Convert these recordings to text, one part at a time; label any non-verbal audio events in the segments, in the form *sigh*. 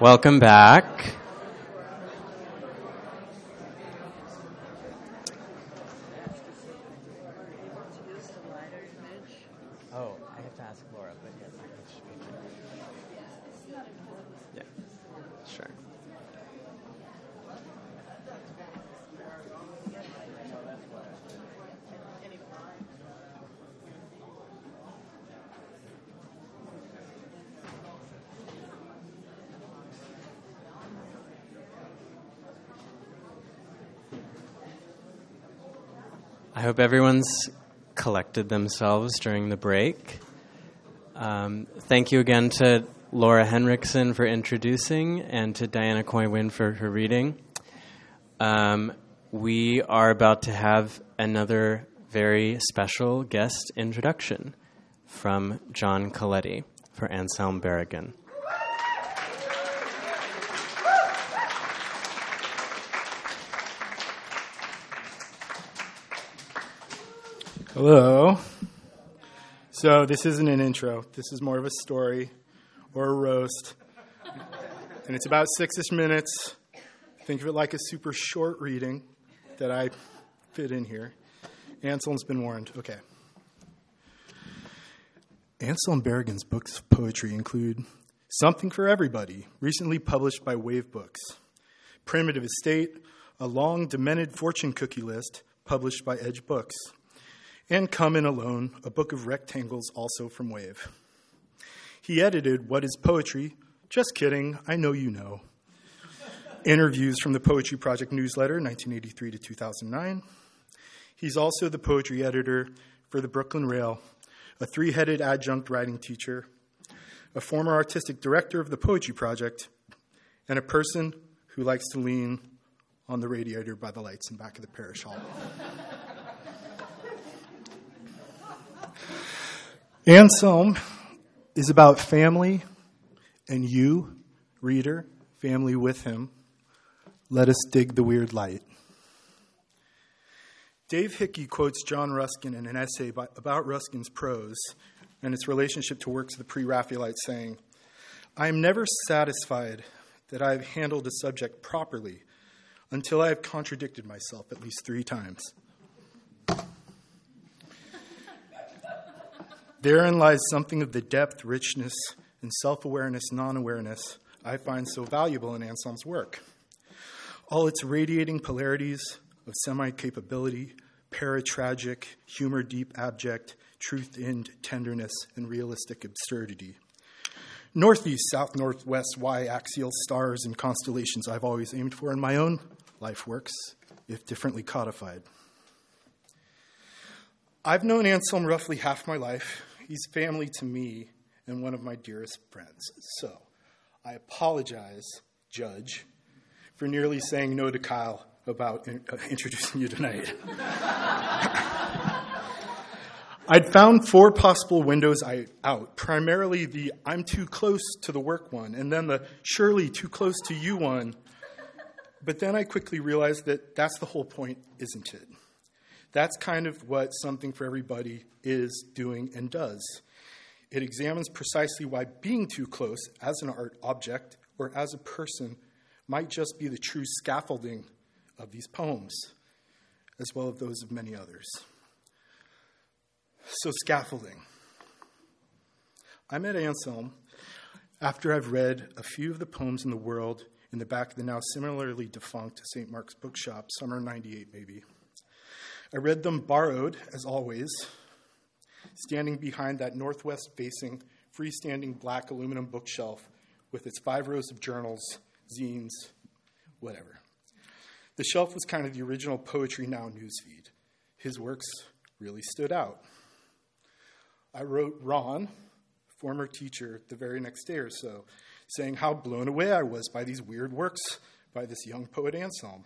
Welcome back. Oh, I have to ask Laura, but yes, Yeah, sure. I hope everyone's collected themselves during the break. Um, thank you again to Laura Henriksen for introducing and to Diana Coy-Wynn for her reading. Um, we are about to have another very special guest introduction from John Coletti for Anselm Berrigan. Hello. So, this isn't an intro. This is more of a story or a roast. And it's about six ish minutes. Think of it like a super short reading that I fit in here. Anselm's been warned. Okay. Anselm Berrigan's books of poetry include Something for Everybody, recently published by Wave Books, Primitive Estate, a long, demented fortune cookie list, published by Edge Books and Come In Alone, a book of rectangles also from Wave. He edited What is Poetry? Just kidding, I know you know. Interviews from the Poetry Project newsletter, 1983 to 2009. He's also the poetry editor for the Brooklyn Rail, a three headed adjunct writing teacher, a former artistic director of the Poetry Project, and a person who likes to lean on the radiator by the lights in back of the parish hall. Anselm is about family and you, reader, family with him. Let us dig the weird light. Dave Hickey quotes John Ruskin in an essay by, about Ruskin's prose and its relationship to works of the pre Raphaelites, saying, I am never satisfied that I have handled a subject properly until I have contradicted myself at least three times. Therein lies something of the depth, richness, and self awareness, non awareness I find so valuable in Anselm's work. All its radiating polarities of semi capability, paratragic, humor deep, abject, truth end, tenderness, and realistic absurdity. Northeast, south, northwest, y axial stars and constellations I've always aimed for in my own life works, if differently codified. I've known Anselm roughly half my life. He's family to me and one of my dearest friends. So I apologize, Judge, for nearly saying no to Kyle about in, uh, introducing you tonight. *laughs* I'd found four possible windows I, out, primarily the I'm too close to the work one, and then the surely too close to you one. But then I quickly realized that that's the whole point, isn't it? That's kind of what Something for Everybody is doing and does. It examines precisely why being too close as an art object or as a person might just be the true scaffolding of these poems, as well as those of many others. So, scaffolding. I met Anselm after I've read a few of the poems in the world in the back of the now similarly defunct St. Mark's Bookshop, summer 98 maybe. I read them borrowed, as always, standing behind that northwest facing, freestanding black aluminum bookshelf with its five rows of journals, zines, whatever. The shelf was kind of the original Poetry Now newsfeed. His works really stood out. I wrote Ron, former teacher, the very next day or so, saying how blown away I was by these weird works by this young poet Anselm.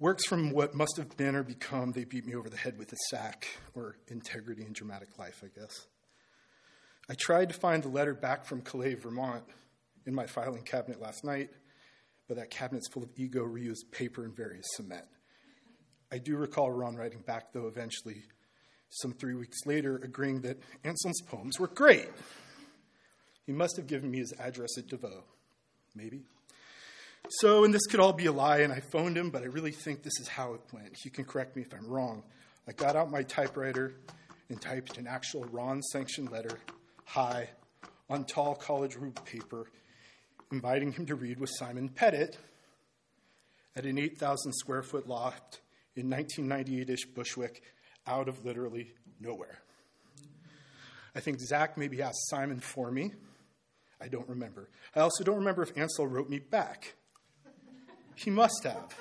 Works from what must have been or become They Beat Me Over the Head with a Sack, or Integrity in Dramatic Life, I guess. I tried to find the letter back from Calais, Vermont, in my filing cabinet last night, but that cabinet's full of ego, reused paper, and various cement. I do recall Ron writing back, though, eventually, some three weeks later, agreeing that Anselm's poems were great. He must have given me his address at DeVoe. maybe. So, and this could all be a lie, and I phoned him, but I really think this is how it went. He can correct me if I'm wrong. I got out my typewriter and typed an actual Ron sanctioned letter, hi, on tall college ruled paper, inviting him to read with Simon Pettet at an 8,000 square foot loft in 1998 ish Bushwick, out of literally nowhere. I think Zach maybe asked Simon for me. I don't remember. I also don't remember if Ansel wrote me back. He must have.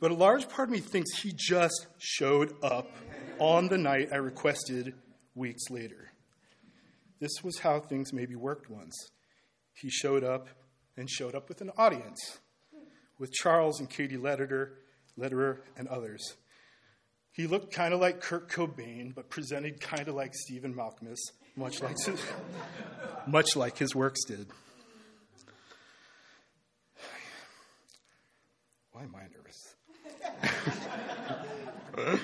But a large part of me thinks he just showed up on the night I requested weeks later. This was how things maybe worked once. He showed up and showed up with an audience, with Charles and Katy Lederer, Lederer and others. He looked kind of like Kurt Cobain, but presented kind of like Stephen Malkmus, much like *laughs* much like his works did. Why am I nervous? *laughs*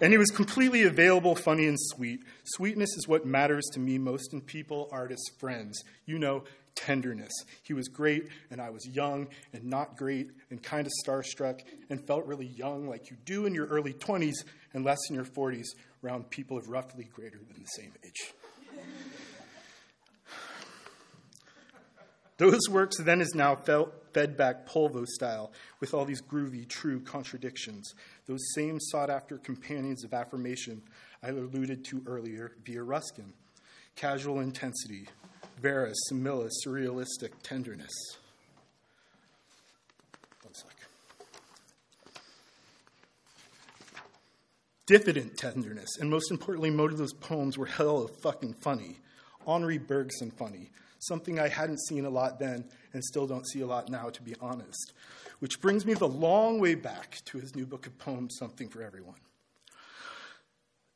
and he was completely available, funny, and sweet. Sweetness is what matters to me most in people, artists, friends. You know, tenderness. He was great, and I was young and not great and kind of starstruck and felt really young, like you do in your early 20s and less in your 40s, around people of roughly greater than the same age. *sighs* Those works then is now fed back Polvo style with all these groovy, true contradictions. Those same sought after companions of affirmation I alluded to earlier via Ruskin. Casual intensity, Vera, Simila, surrealistic tenderness. One sec. Diffident tenderness, and most importantly, most of those poems were hell of fucking funny. Henri Bergson funny, something I hadn't seen a lot then and still don't see a lot now, to be honest. Which brings me the long way back to his new book of poems, Something for Everyone.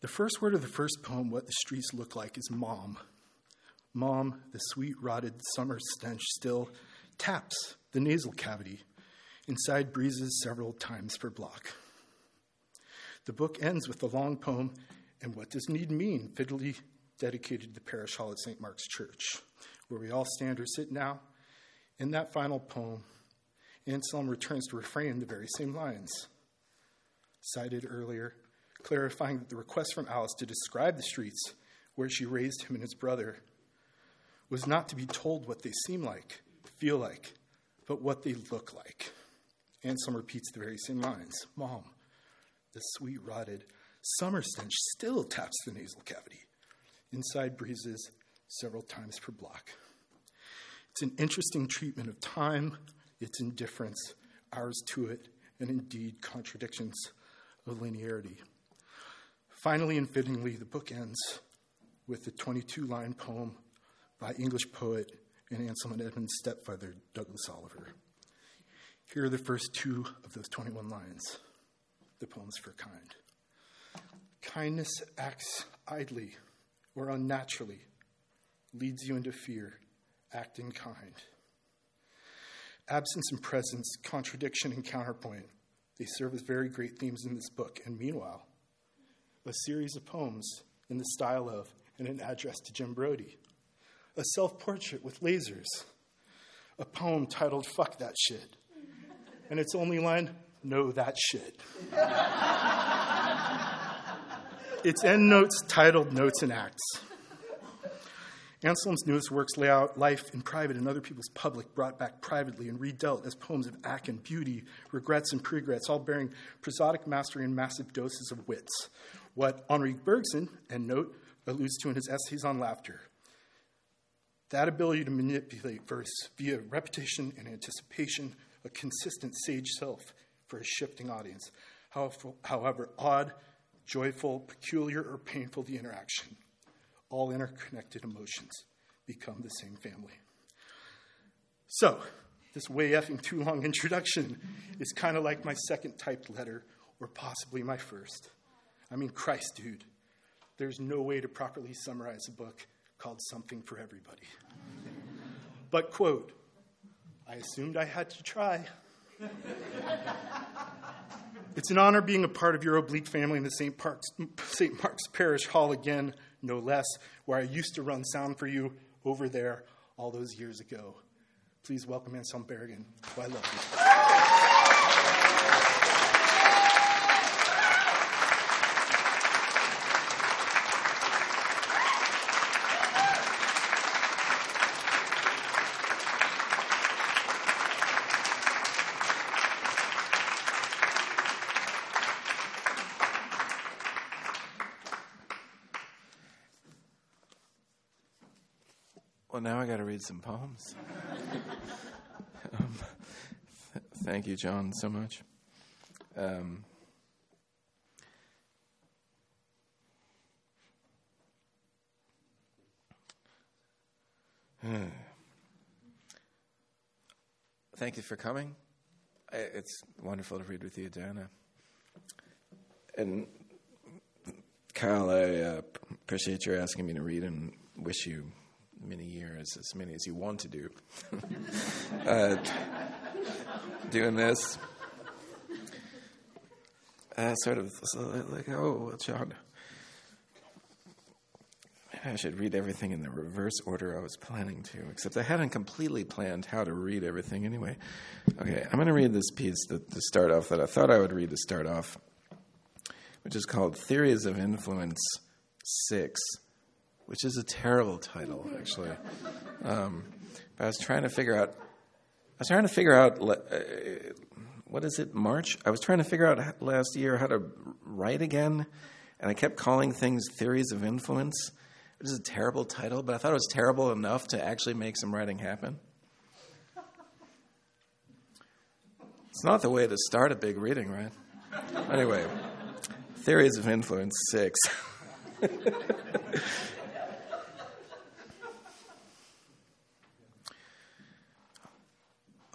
The first word of the first poem, What the Streets Look Like, is mom. Mom, the sweet rotted summer stench still taps the nasal cavity inside breezes several times per block. The book ends with the long poem, And What Does Need Mean? fiddly dedicated to the parish hall at St. Mark's Church, where we all stand or sit now. In that final poem, Anselm returns to refrain the very same lines cited earlier, clarifying that the request from Alice to describe the streets where she raised him and his brother was not to be told what they seem like, feel like, but what they look like. Anselm repeats the very same lines Mom, the sweet rotted summer stench still taps the nasal cavity. Inside breezes several times per block. It's an interesting treatment of time, its indifference, ours to it, and indeed contradictions of linearity. Finally and fittingly, the book ends with the 22 line poem by English poet and Anselm and Edmund's stepfather, Douglas Oliver. Here are the first two of those 21 lines the poems for kind. Kindness acts idly or unnaturally, leads you into fear, act in kind. Absence and presence, contradiction and counterpoint, they serve as very great themes in this book. And meanwhile, a series of poems in the style of and an address to Jim Brodey, a self portrait with lasers, a poem titled Fuck That Shit. And its only line, Know That Shit. its end notes titled Notes and Acts. Anselm's newest works lay out life in private and other people's public, brought back privately and redealt as poems of act and beauty, regrets and pregrets, all bearing prosodic mastery and massive doses of wits. What Henri Bergson, and note, alludes to in his essays on laughter. That ability to manipulate verse via repetition and anticipation, a consistent sage self for a shifting audience, however odd, joyful, peculiar, or painful the interaction, all interconnected emotions become the same family. So, this way effing too long introduction is kind of like my second typed letter, or possibly my first. I mean, Christ, dude, there's no way to properly summarize a book called Something for Everybody. But, quote, I assumed I had to try. it's an honor being a part of your oblique family in the St. Mark's, St. Mark's Parish Hall again, no less, where I used to run sound for you over there all those years ago. Please welcome Anselm Berrigan, who I love Well, now I got to read some poems. *laughs* um, th- thank you, John, so much. Um, *sighs* thank you for coming. It's wonderful to read with you, Diana. And Kyle, I uh, appreciate your asking me to read and wish you many years, as many as you want to do. *laughs* uh, doing this, uh, sort of like, oh, John, I should read everything in the reverse order I was planning to, except I hadn't completely planned how to read everything anyway. Okay, I'm going to read this piece to, to start off that I thought I would read to start off, which is called Theories of Influence 6 which is a terrible title, actually. Um, I was trying to figure out. I was trying to figure out uh, what is it March. I was trying to figure out last year how to write again, and I kept calling things theories of influence, which is a terrible title. But I thought it was terrible enough to actually make some writing happen. It's not the way to start a big reading, right? anyway, theories of influence six. *laughs*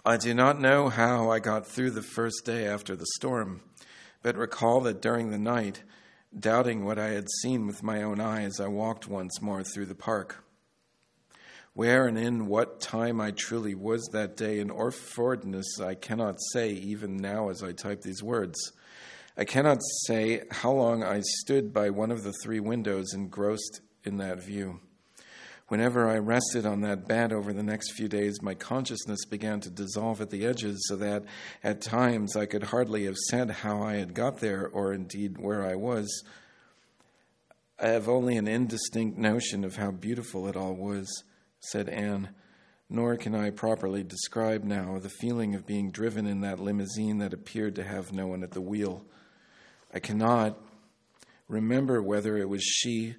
I do not know how I got through the first day after the storm, but recall that during the night, doubting what I had seen with my own eyes, I walked once more through the park. Where and in what time I truly was that day in Orfordness, I cannot say even now as I type these words. I cannot say how long I stood by one of the three windows engrossed in that view. Whenever I rested on that bed over the next few days, my consciousness began to dissolve at the edges so that at times I could hardly have said how I had got there or indeed where I was. I have only an indistinct notion of how beautiful it all was, said Anne, nor can I properly describe now the feeling of being driven in that limousine that appeared to have no one at the wheel. I cannot remember whether it was she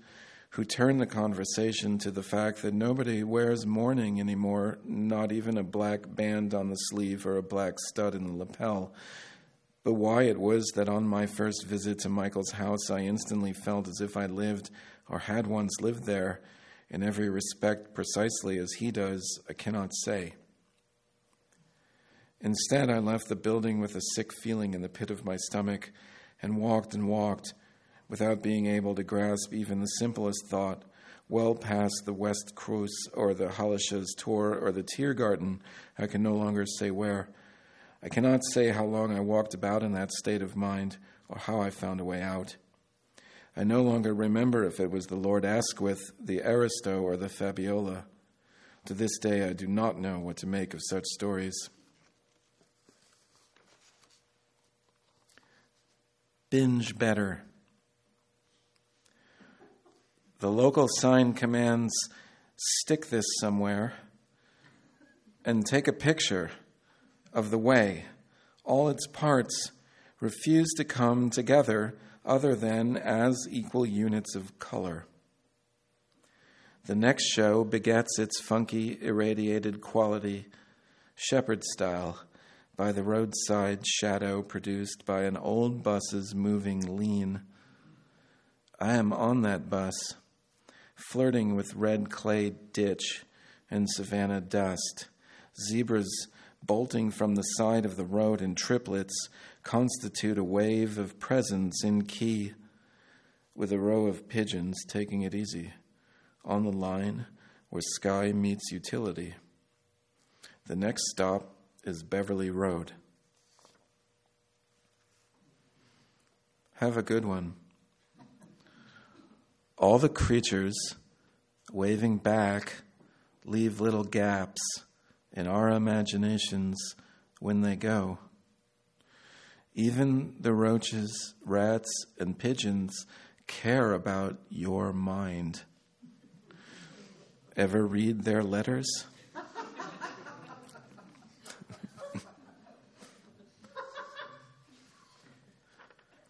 who turned the conversation to the fact that nobody wears mourning anymore, not even a black band on the sleeve or a black stud in the lapel. But why it was that on my first visit to Michael's house I instantly felt as if I lived or had once lived there in every respect precisely as he does, I cannot say. Instead, I left the building with a sick feeling in the pit of my stomach and walked and walked without being able to grasp even the simplest thought, well past the West Kreuz or the Hallesches Tor or the Tiergarten, I can no longer say where. I cannot say how long I walked about in that state of mind or how I found a way out. I no longer remember if it was the Lord Asquith, the Aristo, or the Fabiola. To this day, I do not know what to make of such stories. Binge better. The local sign commands stick this somewhere and take a picture of the way. All its parts refuse to come together other than as equal units of color. The next show begets its funky, irradiated quality, shepherd style, by the roadside shadow produced by an old bus's moving lean. I am on that bus flirting with red clay ditch and savannah dust. Zebras bolting from the side of the road in triplets constitute a wave of presence in key, with a row of pigeons taking it easy on the line where sky meets utility. The next stop is Beverly Road. Have a good one all the creatures waving back leave little gaps in our imaginations when they go. Even the roaches, rats, and pigeons care about your mind. Ever read their letters? *laughs*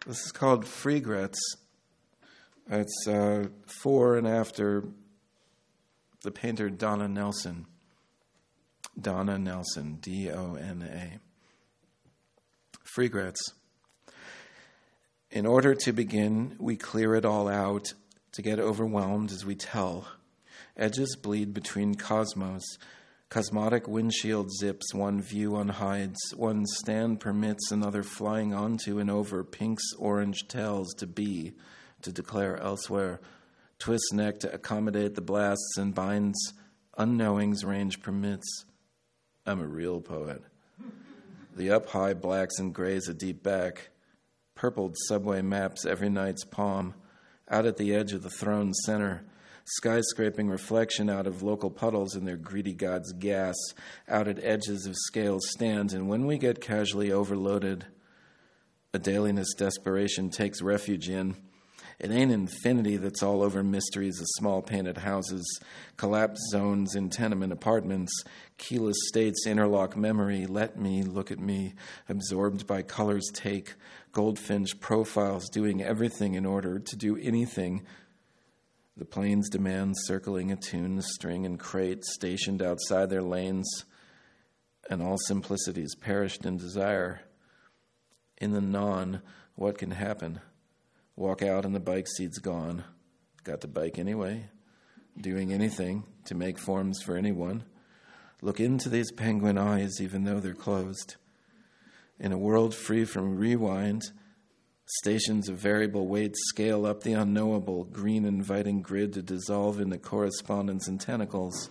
this is called Freegrets. It's uh, for and after the painter Dona Nelson. Dona Nelson, D O N A. Freegrets. In order to begin, we clear it all out to get overwhelmed as we tell. Edges bleed between cosmos. Cosmotic windshield zips, one view unhides, one stand permits another flying onto and over pink's orange tails to be, to declare elsewhere, twists neck to accommodate the blasts and binds, unknowings range permits. I'm a real poet. The up high blacks and grays a deep back, purpled subway maps every night's palm, out at the edge of the throne center, skyscraping reflection out of local puddles in their greedy god's gas, out at edges of scale stands, and when we get casually overloaded, a dailiness desperation takes refuge in. It ain't infinity that's all over mysteries of small painted houses, collapsed zones in tenement apartments, keyless states interlock memory. Let me look at me, absorbed by color's take, goldfinch profiles doing everything in order to do anything. The plane's demand circling a tune, string and crate stationed outside their lanes, and all simplicities perished in desire. In the non, what can happen? Walk out and the bike seat's gone. Got the bike anyway. Doing anything to make forms for anyone. Look into these penguin eyes, even though they're closed. In a world free from rewind, stations of variable weight scale up the unknowable, green inviting grid to dissolve into correspondence and tentacles.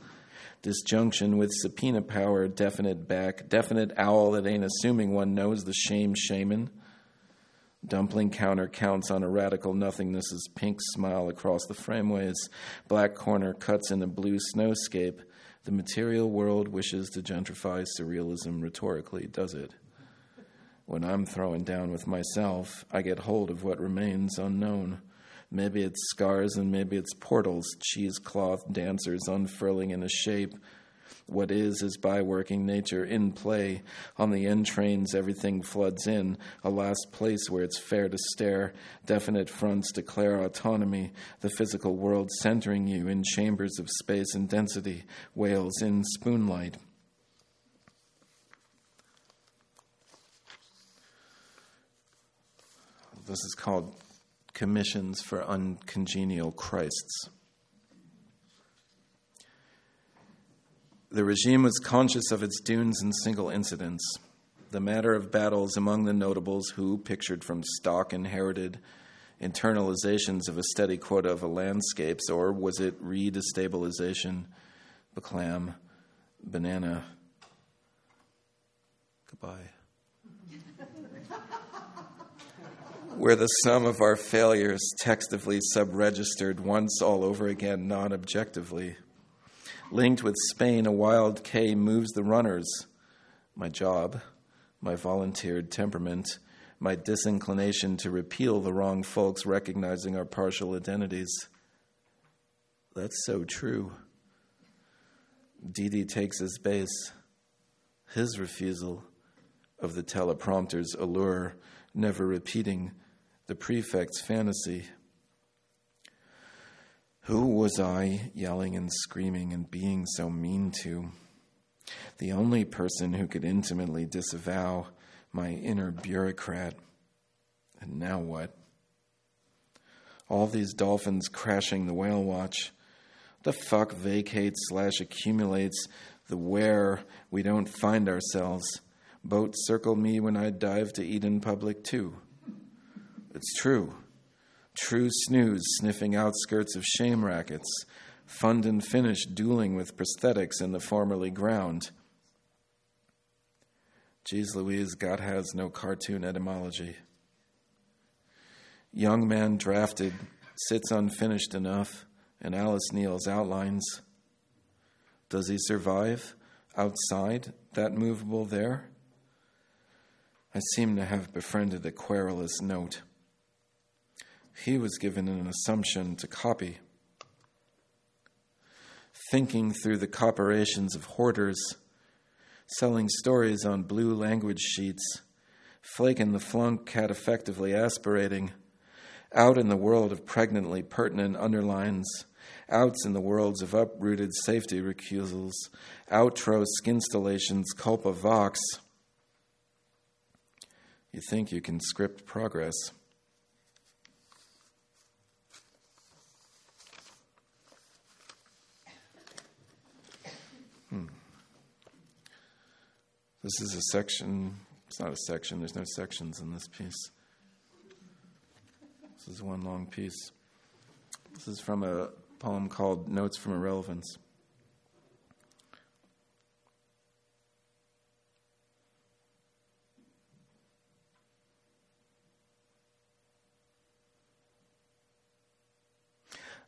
Disjunction with subpoena power, definite back, definite owl that ain't assuming one knows the shame shaman. Dumpling counter counts on a radical nothingness's pink smile across the frameways. Black corner cuts in a blue snowscape. The material world wishes to gentrify surrealism rhetorically, does it? When I'm throwing down with myself, I get hold of what remains unknown. Maybe it's scars and maybe it's portals, cheesecloth dancers unfurling in a shape what is is by working nature in play. On the end trains, everything floods in, a last place where it's fair to stare. Definite fronts declare autonomy, the physical world centering you in chambers of space and density, whales in spoonlight. This is called Commissions for Uncongenial Christs. The regime was conscious of its dunes and single incidents, the matter of battles among the notables who, pictured from stock inherited internalizations of a steady quota of a landscapes, or was it re-destabilization, Baclam, banana, goodbye. Where the sum of our failures textively subregistered once all over again non objectively Linked with Spain, a wild K moves the runners. My job, my volunteered temperament, my disinclination to repeal the wrong folks recognizing our partial identities. That's so true. Didi takes his base, his refusal of the teleprompter's allure, never repeating the prefect's fantasy. Who was I yelling and screaming and being so mean to? The only person who could intimately disavow my inner bureaucrat. And now what? All these dolphins crashing the whale watch. The fuck vacates slash accumulates the where we don't find ourselves. Boats circle me when I dive to eat in public, too. It's true. True snooze sniffing outskirts of shame rackets, fund and finish dueling with prosthetics in the formerly ground. Jeez Louise, God has no cartoon etymology. Young man drafted, sits unfinished enough, and Alice Neel's outlines. Does he survive? outside that movable there? I seem to have befriended a querulous note. He was given an assumption to copy. Thinking through the corporations of hoarders, selling stories on blue language sheets, flaking the flunk cat effectively aspirating, out in the world of pregnantly pertinent underlines, outs in the worlds of uprooted safety recusals, outro skinstallations culpa vox. You think you can script progress. This is a section, it's not a section, there's no sections in this piece. This is one long piece. This is from a poem called Notes from Irrelevance.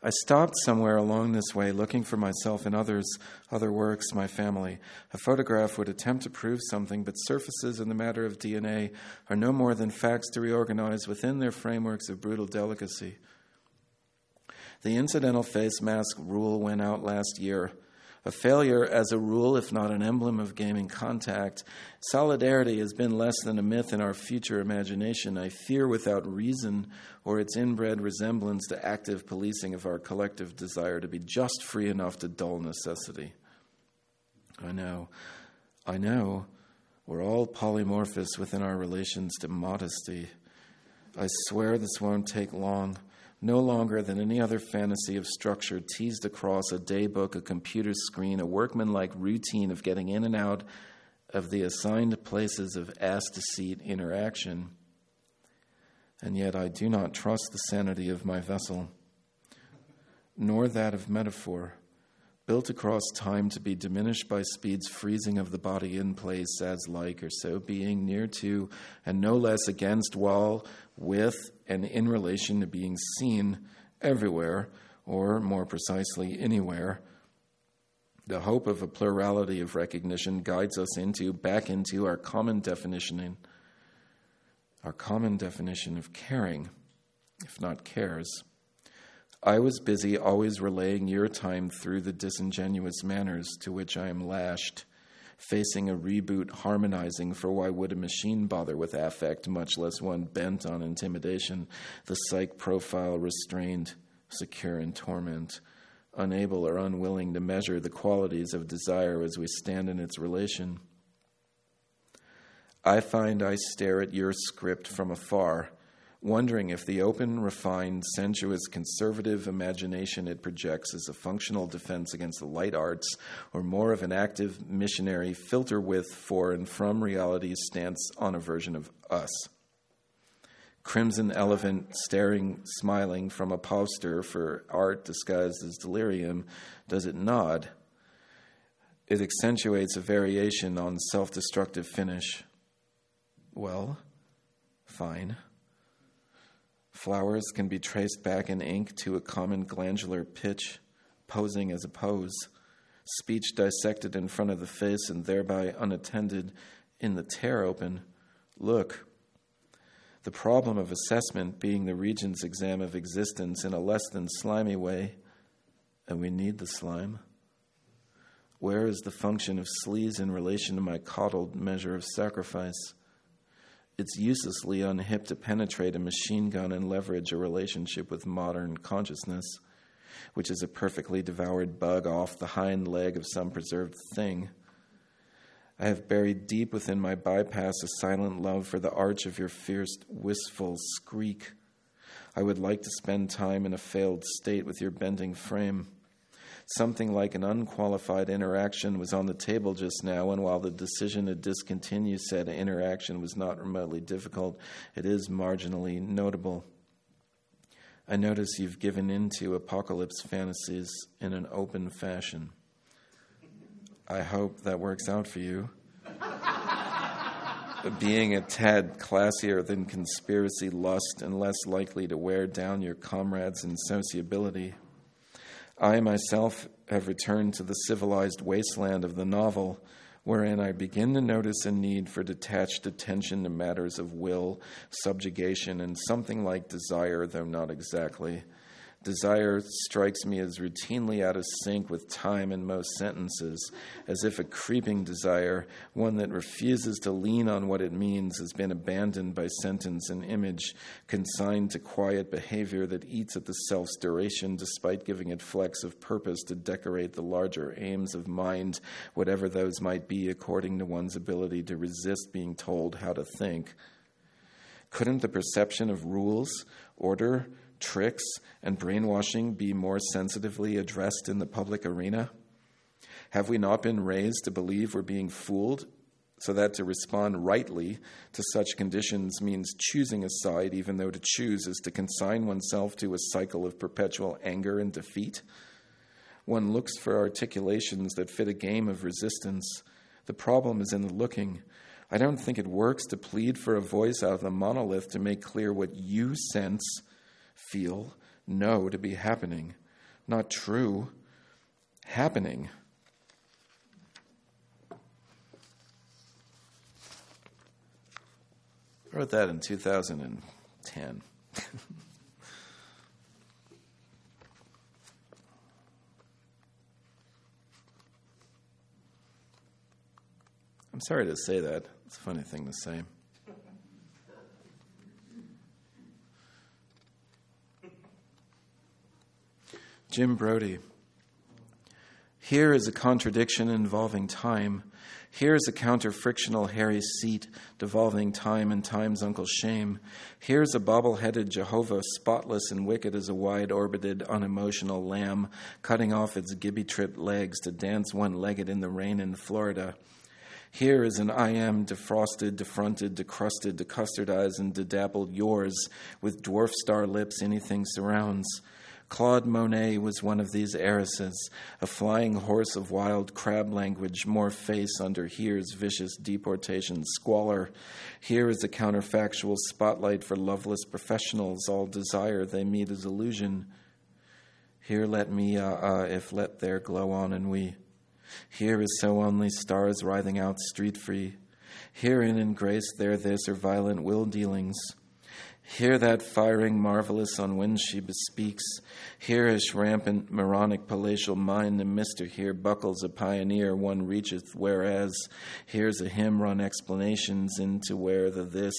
I stopped somewhere along this way looking for myself in others, other works, my family. A photograph would attempt to prove something, but surfaces in the matter of DNA are no more than facts to reorganize within their frameworks of brutal delicacy. The incidental face mask rule went out last year. A failure as a rule, if not an emblem of gaming contact. Solidarity has been less than a myth in our future imagination. I fear without reason or its inbred resemblance to active policing of our collective desire to be just free enough to dull necessity. I know, I know, we're all polymorphous within our relations to modesty. I swear this won't take long no longer than any other fantasy of structure teased across a daybook, a computer screen, a workmanlike routine of getting in and out of the assigned places of ass to seat interaction. And yet I do not trust the sanity of my vessel, nor that of metaphor, built across time to be diminished by speed's freezing of the body in place as like or so being near to and no less against while with and in relation to being seen everywhere, or more precisely, anywhere. The hope of a plurality of recognition guides us into, back into our common definition, our common definition of caring, if not cares. I was busy always relaying your time through the disingenuous manners to which I am lashed facing a reboot harmonizing for why would a machine bother with affect, much less one bent on intimidation, the psych profile restrained, secure in torment, unable or unwilling to measure the qualities of desire as we stand in its relation. I find I stare at your script from afar wondering if the open, refined, sensuous, conservative imagination it projects is a functional defense against the light arts or more of an active missionary filter with, for, and from reality's stance on a version of us. Crimson elephant staring, smiling from a poster for art disguised as delirium, does it nod? It accentuates a variation on self destructive finish. Well, fine. Flowers can be traced back in ink to a common glandular pitch, posing as a pose. Speech dissected in front of the face and thereby unattended in the tear open. Look. The problem of assessment being the Regent's exam of existence in a less than slimy way, and we need the slime. Where is the function of sleaze in relation to my coddled measure of sacrifice? It's uselessly unhip to penetrate a machine gun and leverage a relationship with modern consciousness, which is a perfectly devoured bug off the hind leg of some preserved thing. I have buried deep within my bypass a silent love for the arch of your fierce, wistful skreek. I would like to spend time in a failed state with your bending frame. Something like an unqualified interaction was on the table just now, and while the decision to discontinue said interaction was not remotely difficult, it is marginally notable. I notice you've given in to apocalypse fantasies in an open fashion. I hope that works out for you. *laughs* Being a tad classier than conspiracy lust and less likely to wear down your comrades in sociability. I myself have returned to the civilized wasteland of the novel, wherein I begin to notice a need for detached attention to matters of will, subjugation, and something like desire, though not exactly. Desire strikes me as routinely out of sync with time in most sentences, as if a creeping desire, one that refuses to lean on what it means, has been abandoned by sentence and image, consigned to quiet behavior that eats at the self's duration despite giving it flecks of purpose to decorate the larger aims of mind, whatever those might be, according to one's ability to resist being told how to think. Couldn't the perception of rules, order, tricks, and brainwashing be more sensitively addressed in the public arena? Have we not been raised to believe we're being fooled so that to respond rightly to such conditions means choosing a side, even though to choose is to consign oneself to a cycle of perpetual anger and defeat? One looks for articulations that fit a game of resistance. The problem is in the looking. I don't think it works to plead for a voice out of the monolith to make clear what you sense feel, know to be happening. Not true, happening. I wrote that in 2010. *laughs* I'm sorry to say that. It's a funny thing to say. Jim Brodey. Here is a contradiction involving time. Here is a counter-frictional hairy seat devolving time and time's uncle shame. Here's a bobble-headed Jehovah, spotless and wicked as a wide-orbited, unemotional lamb, cutting off its gibby-tripped legs to dance one-legged in the rain in Florida. Here is an I am defrosted, defronted, decrusted, decustardized, and dedappled yours, with dwarf star lips anything surrounds. Claude Monet was one of these heiresses, a flying horse of wild crab language, more face under here's vicious deportation squalor. Here is a counterfactual spotlight for loveless professionals, all desire they meet as illusion. Here let me, uh, uh, if let there glow on and we. Here is so only stars writhing out street free. Herein in grace there this are violent will dealings. Hear that firing marvelous on when she bespeaks. Hearish rampant moronic palatial mind, and Mister here buckles a pioneer one reacheth, whereas here's a hymn run explanations into where the this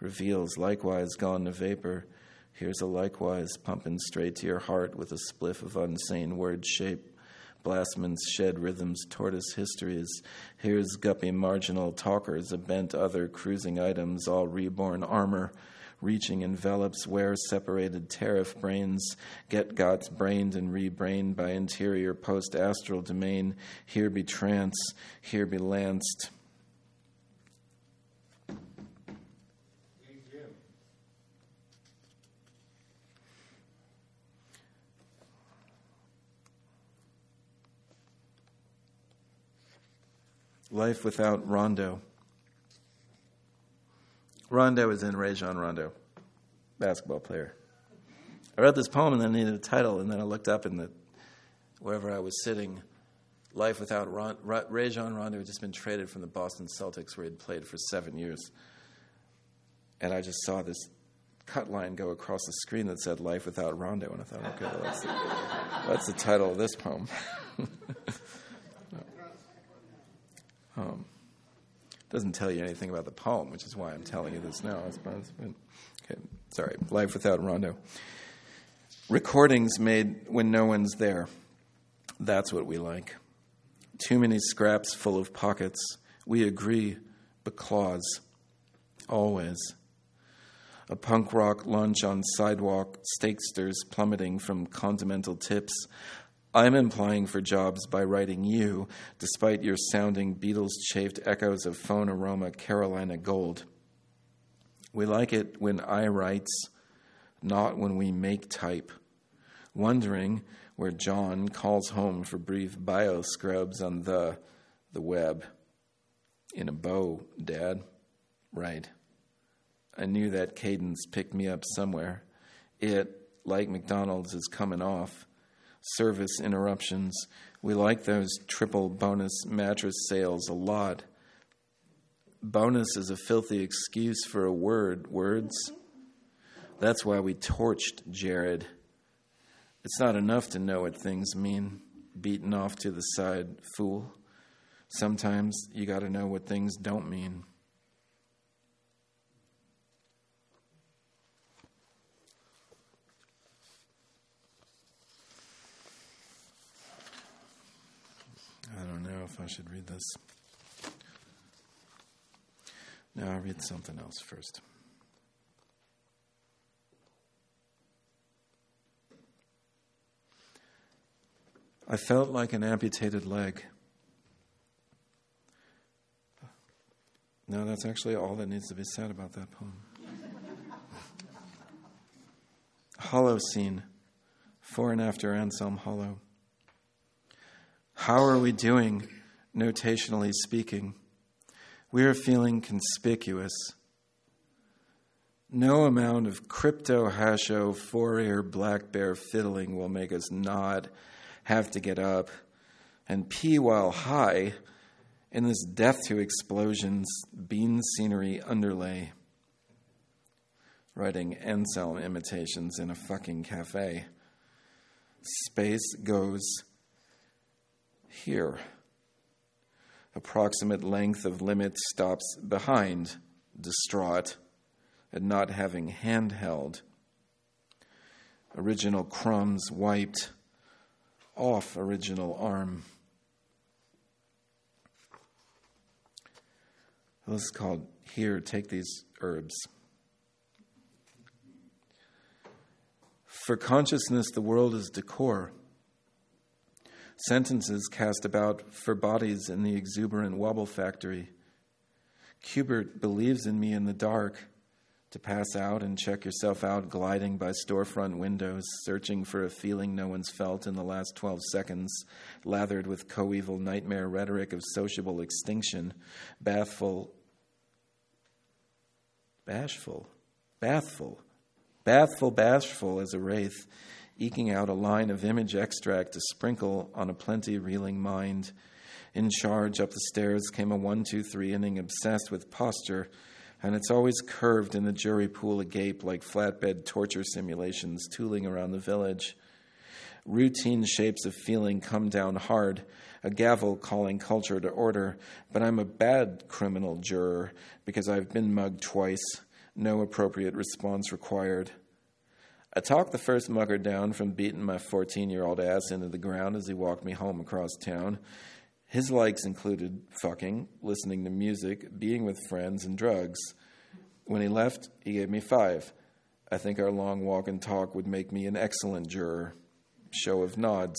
reveals likewise gone to vapor. Here's a likewise pumping straight to your heart with a spliff of unsane word shape. Blastman's shed rhythms, tortoise histories. Here's guppy marginal talkers, a bent other cruising items, all reborn armor reaching envelops where separated tariff brains get got brained and rebrained by interior post astral domain. Here be trance, here be lanced. Life without Rondo. Rondo is in Rajon Rondo, basketball player. I wrote this poem and then needed a title, and then I looked up in the wherever I was sitting. Life without Ron, Rajon Rondo had just been traded from the Boston Celtics, where he'd played for seven years, and I just saw this cut line go across the screen that said "Life without Rondo," and I thought, okay, well, that's, the, that's the title of this poem. *laughs* um, doesn't tell you anything about the poem, which is why I'm telling you this now. Okay, sorry. Life without Rondo. Recordings made when no one's there. That's what we like. Too many scraps full of pockets. We agree, but claws. Always. A punk rock lunch on sidewalk, steaksters plummeting from continental tips, I'm implying for jobs by writing you, despite your sounding Beatles chafed echoes of phone aroma Carolina gold. We like it when I writes, not when we make type. Wondering where John calls home for brief bio scrubs on the the web. In a bow, Dad. Right. I knew that cadence picked me up somewhere. It, like McDonald's, is coming off service interruptions. We like those triple bonus mattress sales a lot. Bonus is a filthy excuse for a word, words. That's why we torched Jared. It's not enough to know what things mean. Beaten off to the side, fool. Sometimes you got to know what things don't mean. I don't know if I should read this. No, I'll read something else first. I felt like an amputated leg. No, that's actually all that needs to be said about that poem. *laughs* Hollow scene, for and after Anselm Hollo. How are we doing, notationally speaking? We are feeling conspicuous. No amount of crypto hasho four ear black bear fiddling will make us nod, have to get up, and pee while high in this death to explosions bean scenery underlay. Writing Anselm imitations in a fucking cafe. Space goes here. Approximate length of limit stops behind, distraught, and not having handheld. Original crumbs wiped off original arm. This is called Here, Take These Herbs. For consciousness, the world is decor. Sentences cast about for bodies in the exuberant wobble factory. Kubert believes in me in the dark to pass out and check yourself out gliding by storefront windows, searching for a feeling no one's felt in the last 12 seconds, lathered with coeval nightmare rhetoric of sociable extinction, bathful, bashful, bathful, bathful, bashful as a wraith, eking out a line of image extract to sprinkle on a plenty reeling mind. In charge up the stairs came a one, two, three inning obsessed with posture and it's always curved in the jury pool agape like flatbed torture simulations tooling around the village. Routine shapes of feeling come down hard, a gavel calling culture to order, but I'm a bad criminal juror because I've been mugged twice, no appropriate response required. I talked the first mugger down from beating my 14 year old ass into the ground as he walked me home across town. His likes included fucking, listening to music, being with friends, and drugs. When he left, he gave me five. I think our long walk and talk would make me an excellent juror. Show of nods.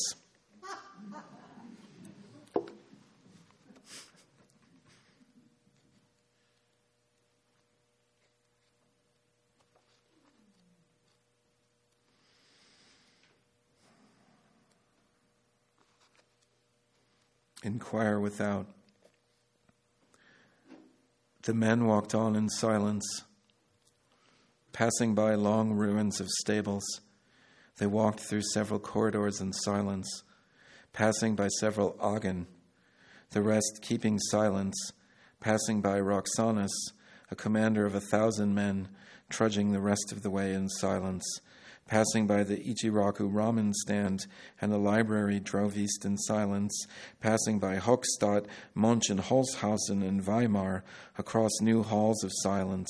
Inquire without. The men walked on in silence, passing by long ruins of stables. They walked through several corridors in silence, passing by several agen, the rest keeping silence, passing by Roxanus, a commander of a thousand men, trudging the rest of the way in silence Passing by the Ichiraku ramen stand and the library drove east in silence. Passing by Hochstadt, Monchen, Holzhausen, and Weimar, across new halls of silence.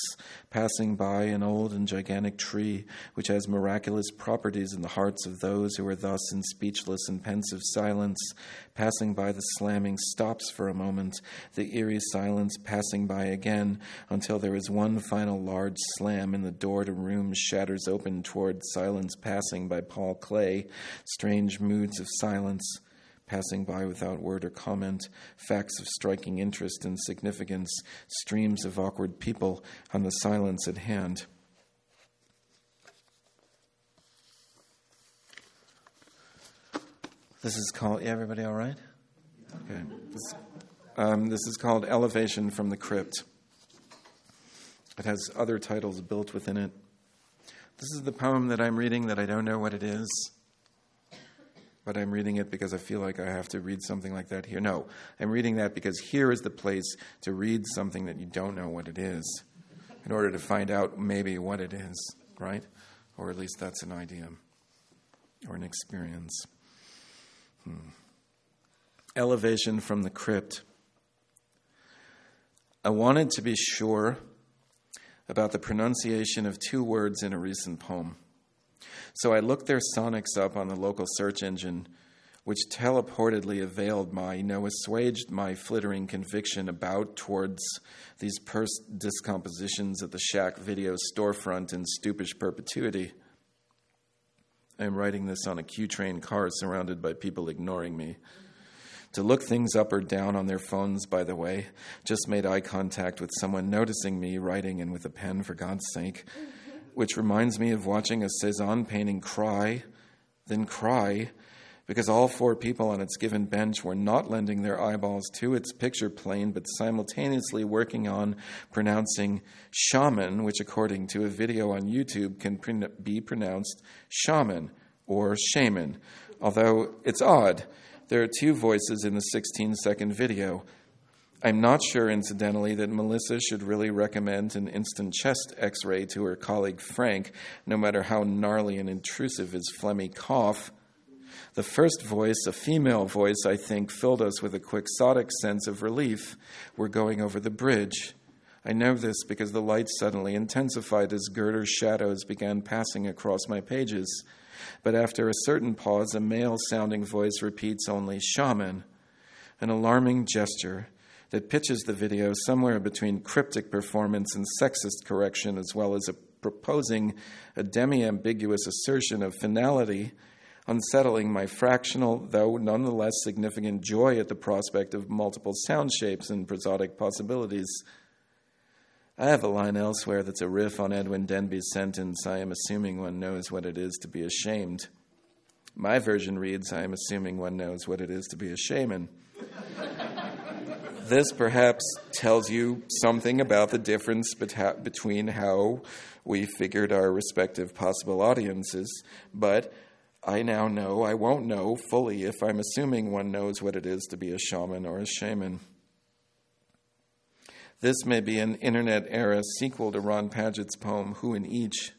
Passing by an old and gigantic tree which has miraculous properties in the hearts of those who are thus in speechless and pensive silence. Passing by the slamming stops for a moment, the eerie silence passing by again until there is one final large slam and the door to room shatters open toward silence Silence Passing by Paul Klee, Strange Moods of Silence, Passing by Without Word or Comment, Facts of Striking Interest and Significance, Streams of Awkward People on the Silence at Hand. This is called, yeah, everybody all right? Okay. This, um, this is called Elevation from the Crypt. It has other titles built within it. This is the poem that I'm reading that I don't know what it is. but I'm reading it because I feel like I have to read something like that here. No, I'm reading that because here is the place to read something that you don't know what it is in order to find out maybe what it is, right? Or at least that's an idea or an experience. Hmm. Elevation from the crypt. I wanted to be sure about the pronunciation of two words in a recent poem. So I looked their sonics up on the local search engine, which teleportedly availed my, no, assuaged my flittering conviction about towards these pursed discompositions at the Shack video storefront in stupish perpetuity. I am writing this on a Q train car surrounded by people ignoring me. To look things up or down on their phones, by the way, just made eye contact with someone noticing me writing and with a pen, for God's sake which reminds me of watching a Cezanne painting cry, then cry, because all four people on its given bench were not lending their eyeballs to its picture plane, but simultaneously working on pronouncing shaman, which, according to a video on YouTube, can be pronounced shaman or shaman. Although it's odd, there are two voices in the 16 second video I'm not sure, incidentally, that Melissa should really recommend an instant chest x ray to her colleague Frank, no matter how gnarly and intrusive his phlegmy cough. The first voice, a female voice, I think, filled us with a quixotic sense of relief. We're going over the bridge. I know this because the light suddenly intensified as girder shadows began passing across my pages. But after a certain pause, a male sounding voice repeats only shaman, an alarming gesture that pitches the video somewhere between cryptic performance and sexist correction, as well as a proposing a demi ambiguous assertion of finality, unsettling my fractional, though nonetheless significant joy at the prospect of multiple sound shapes and prosodic possibilities. I have a line elsewhere that's a riff on Edwin Denby's sentence I am assuming one knows what it is to be ashamed. My version reads I am assuming one knows what it is to be a shaman. *laughs* This perhaps tells you something about the difference between how we figured our respective possible audiences, but I now know I won't know fully if I'm assuming one knows what it is to be a shaman or a shaman. This may be an internet era sequel to Ron Padgett's poem, Who in Each.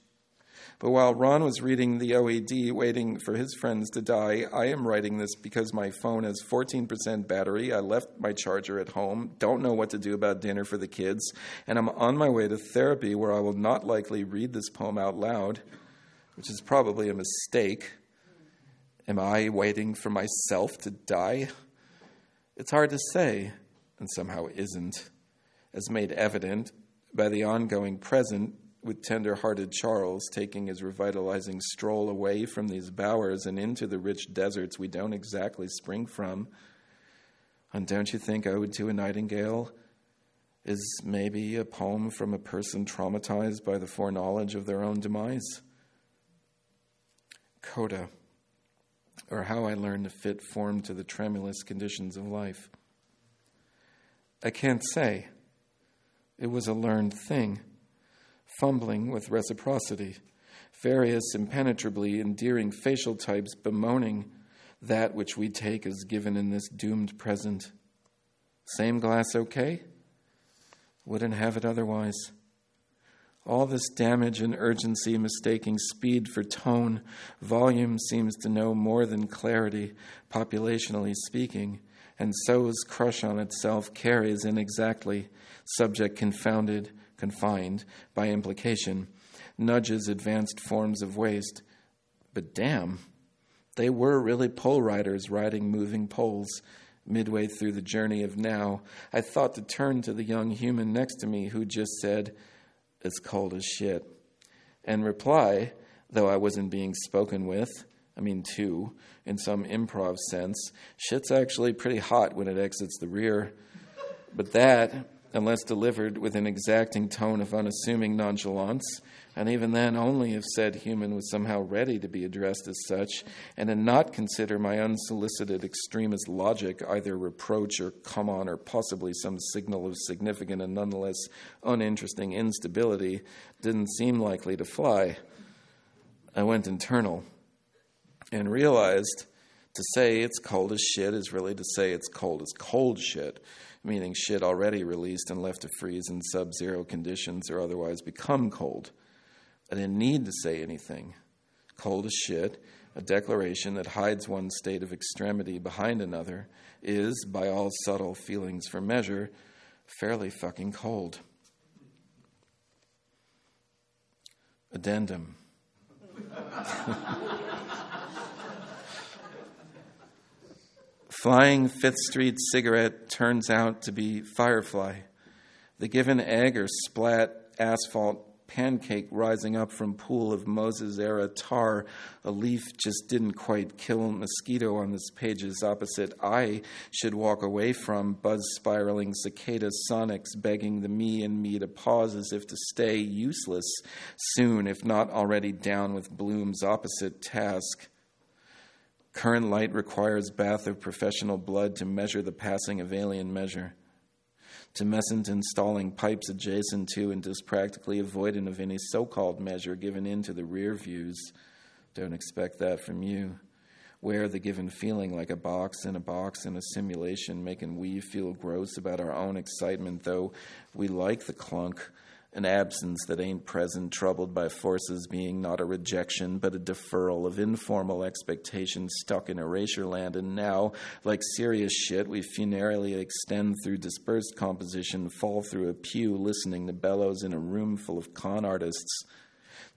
But while Ron was reading the OED, waiting for his friends to die, I am writing this because my phone has 14% battery. I left my charger at home, don't know what to do about dinner for the kids, and I'm on my way to therapy where I will not likely read this poem out loud, which is probably a mistake. Am I waiting for myself to die? It's hard to say, and somehow isn't, as made evident by the ongoing present with tender hearted Charles taking his revitalizing stroll away from these bowers and into the rich deserts we don't exactly spring from. And don't you think Ode to a Nightingale is maybe a poem from a person traumatized by the foreknowledge of their own demise? Coda, or How I Learned to Fit Form to the Tremulous Conditions of Life. I can't say. It was a learned thing fumbling with reciprocity, various impenetrably endearing facial types bemoaning that which we take as given in this doomed present. Same glass okay? Wouldn't have it otherwise. All this damage and urgency mistaking speed for tone, volume seems to know more than clarity, populationally speaking, and so's crush on itself carries inexactly, subject confounded, confined, by implication, nudges advanced forms of waste. But damn, they were really pole riders riding moving poles. Midway through the journey of now, I thought to turn to the young human next to me who just said, It's cold as shit, and reply, though I wasn't being spoken with, I mean, two, in some improv sense, shit's actually pretty hot when it exits the rear. But that, unless delivered with an exacting tone of unassuming nonchalance, and even then only if said human was somehow ready to be addressed as such, and did not consider my unsolicited extremist logic either reproach or come on or possibly some signal of significant and nonetheless uninteresting instability, didn't seem likely to fly. I went internal and realized To say it's cold as shit is really to say it's cold as cold shit, meaning shit already released and left to freeze in sub zero conditions or otherwise become cold. I didn't need to say anything. Cold as shit, a declaration that hides one state of extremity behind another, is, by all subtle feelings for measure, fairly fucking cold. Addendum. *laughs* Flying Fifth Street cigarette turns out to be Firefly. The given egg or splat asphalt pancake rising up from pool of Moses era tar. A leaf just didn't quite kill mosquito on this page's opposite. I should walk away from buzz spiraling cicada sonics begging the me and me to pause as if to stay useless soon, if not already down with Bloom's opposite task. Current light requires bath of professional blood to measure the passing of alien measure. Tumescent installing pipes adjacent to and just practically avoidant of any so called measure given in to the rear views. Don't expect that from you. Wear the given feeling like a box in a box in a simulation, making we feel gross about our own excitement, though we like the clunk an absence that ain't present, troubled by forces being not a rejection, but a deferral of informal expectations stuck in erasure land. And now, like serious shit, we funerally extend through dispersed composition, fall through a pew, listening to bellows in a room full of con artists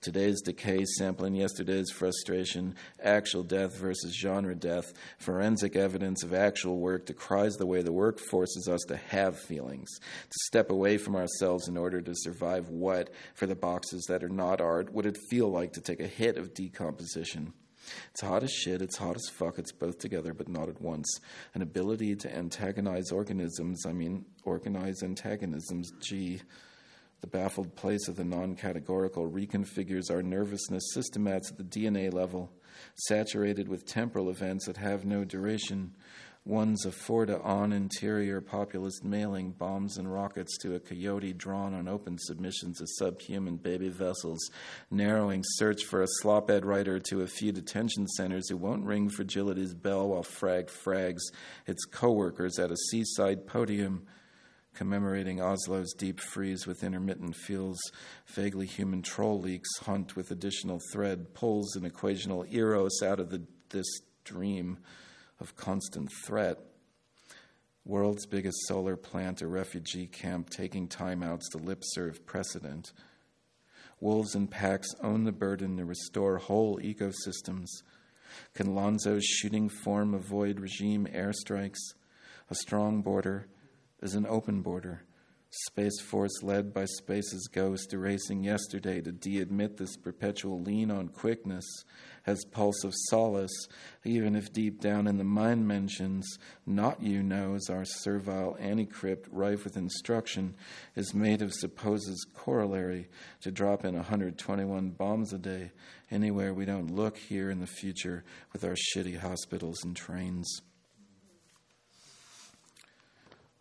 Today's decay sampling yesterday's frustration, actual death versus genre death, forensic evidence of actual work decries the way the work forces us to have feelings, to step away from ourselves in order to survive what, for the boxes that are not art, would it feel like to take a hit of decomposition? It's hot as shit, it's hot as fuck, it's both together but not at once. An ability to antagonize organisms, I mean, organize antagonisms, gee. The baffled place of the non categorical reconfigures our nervousness systemats at the DNA level, saturated with temporal events that have no duration. One's a four to on interior populist mailing bombs and rockets to a coyote drawn on open submissions of subhuman baby vessels, narrowing search for a slophead writer to a few detention centers who won't ring fragility's bell while frag frags its coworkers at a seaside podium commemorating Oslo's deep freeze with intermittent feels, vaguely human troll leaks hunt with additional thread, pulls an equational eros out of the, this dream of constant threat. World's biggest solar plant, a refugee camp, taking timeouts to lip serve precedent. Wolves and packs own the burden to restore whole ecosystems. Can Lonzo's shooting form avoid regime airstrikes? A strong border, is an open border. Space Force led by Space's ghost, erasing yesterday to de admit this perpetual lean on quickness has pulse of solace, even if deep down in the mind mentions, not you knows our servile anticrypt rife with instruction is made of supposes corollary to drop in 121 bombs a day anywhere we don't look here in the future with our shitty hospitals and trains.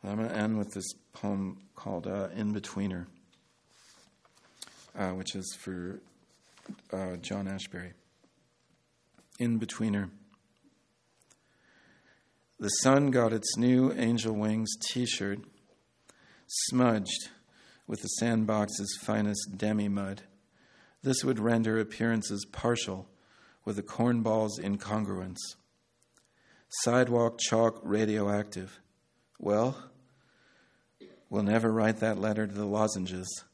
I'm going to end with this poem called uh, In Betweener, uh, which is for uh, John Ashbery. In Betweener. The sun got its new Angel Wings t shirt, smudged with the sandbox's finest demi mud. This would render appearances partial with the cornball's incongruence. Sidewalk chalk radioactive well, we'll never write that letter to the lozenges.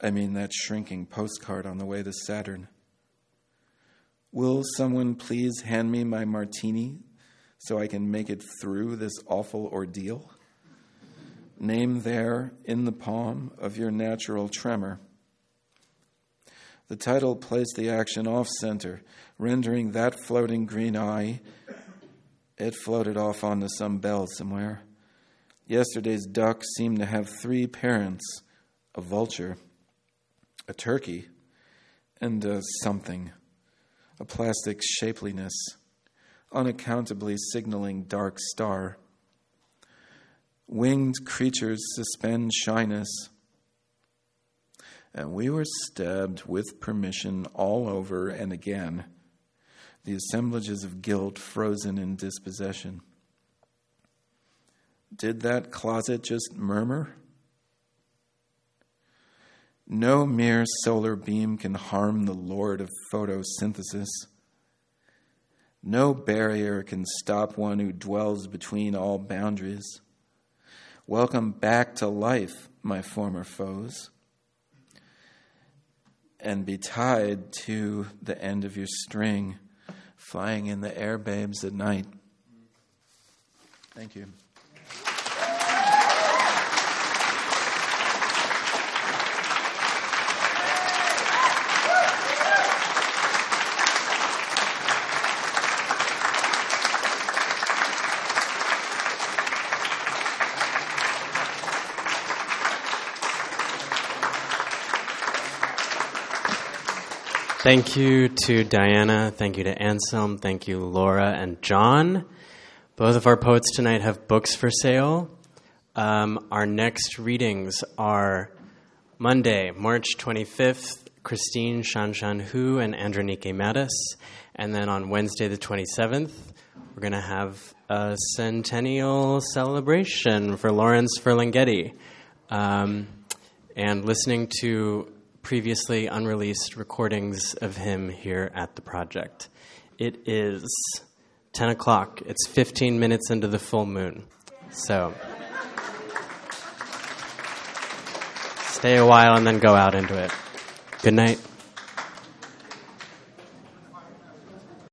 I mean, that shrinking postcard on the way to Saturn. Will someone please hand me my martini so I can make it through this awful ordeal? Name there in the palm of your natural tremor. The title placed the action off center, rendering that floating green eye. It floated off onto some bell somewhere. Yesterday's duck seemed to have three parents a vulture, a turkey, and a something, a plastic shapeliness, unaccountably signaling dark star. Winged creatures suspend shyness. And we were stabbed with permission all over and again. the assemblages of guilt frozen in dispossession. Did that closet just murmur? No mere solar beam can harm the Lord of photosynthesis. No barrier can stop one who dwells between all boundaries. Welcome back to life, my former foes, and be tied to the end of your string, flying in the air, babes, at night. Thank you. Thank you to Diana. Thank you to Anselm. Thank you, Laura and John. Both of our poets tonight have books for sale. Um, our next readings are Monday, March 25th, Christine Shanshan Hou and Andronike Mattis. And then on Wednesday, the 27th, we're going to have a centennial celebration for Lawrence Ferlinghetti. Um, and listening to previously unreleased recordings of him here at the project. It is 10 o'clock. It's 15 minutes into the full moon. So stay a while and then go out into it. Good night.